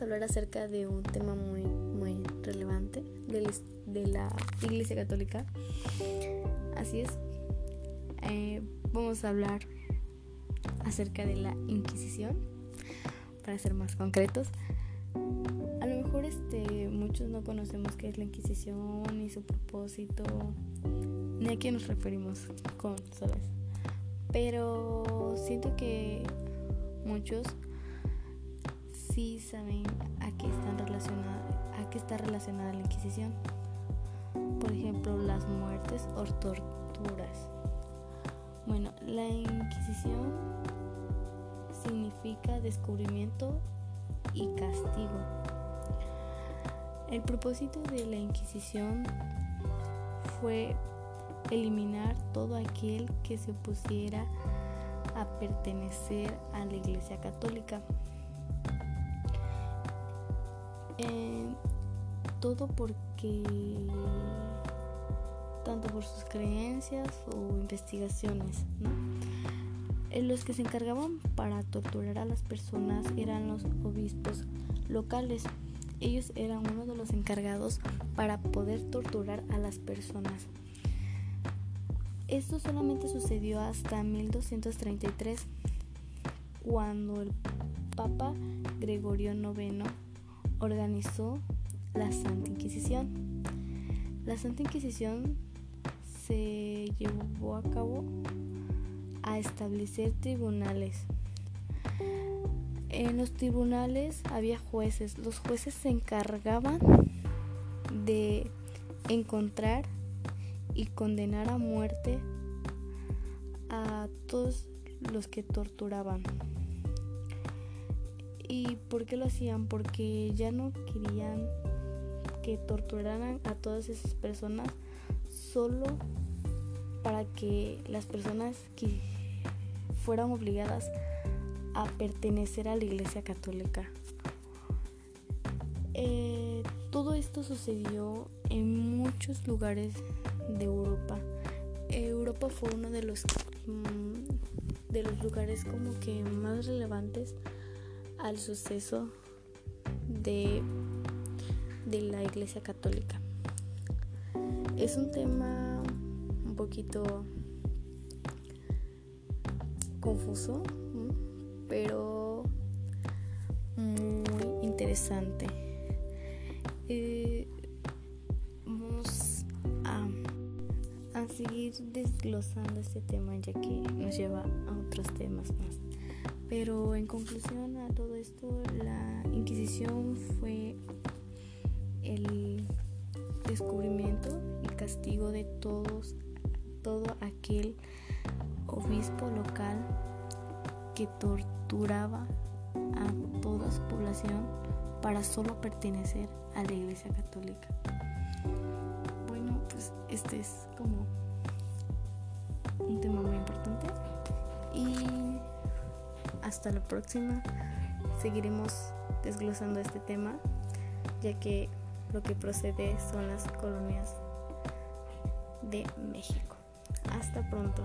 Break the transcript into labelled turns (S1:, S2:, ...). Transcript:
S1: hablar acerca de un tema muy, muy relevante de, la Iglesia Católica. Así es, eh, vamos a hablar acerca de la Inquisición, para ser más concretos. A lo mejor este, muchos no conocemos qué es la Inquisición, ni su propósito, ni a quién nos referimos con, ¿sabes? Pero siento que muchos sí saben a qué, están a qué está relacionada la Inquisición. Por ejemplo, las muertes o torturas. Bueno, la Inquisición significa descubrimiento y castigo. El propósito de la Inquisición fue eliminar todo aquel que se opusiera a pertenecer a la Iglesia Católica. Eh, todo porque tanto por sus creencias o investigaciones, eh, los que se encargaban para torturar a las personas eran los obispos locales. Ellos eran uno de los encargados para poder torturar a las personas. Esto solamente sucedió hasta 1233, cuando el Papa Gregorio IX organizó la Santa Inquisición. La Santa Inquisición se llevó a cabo a establecer tribunales. En los tribunales había jueces. Los jueces se encargaban de encontrar y condenar a muerte a todos los que torturaban. ¿Y por qué lo hacían? Porque ya no querían que torturaran a todas esas personas solo para que las personas que fueran obligadas a pertenecer a la Iglesia Católica. Eh, todo esto sucedió en muchos lugares de Europa. Europa fue uno de los mm, de los lugares como que más relevantes al suceso de, de la Iglesia Católica. Es un tema un poquito confuso, pero muy interesante. Eh, vamos a, a seguir desglosando este tema ya que nos lleva a otros temas más. Pero en conclusión a todo esto, la Inquisición fue el descubrimiento y castigo de todos, todo aquel obispo local que torturaba a toda su población para solo pertenecer a la Iglesia Católica. Bueno, pues este es como un tema muy importante y hasta la próxima. Seguiremos desglosando este tema, ya que lo que procede son las colonias de México. Hasta pronto.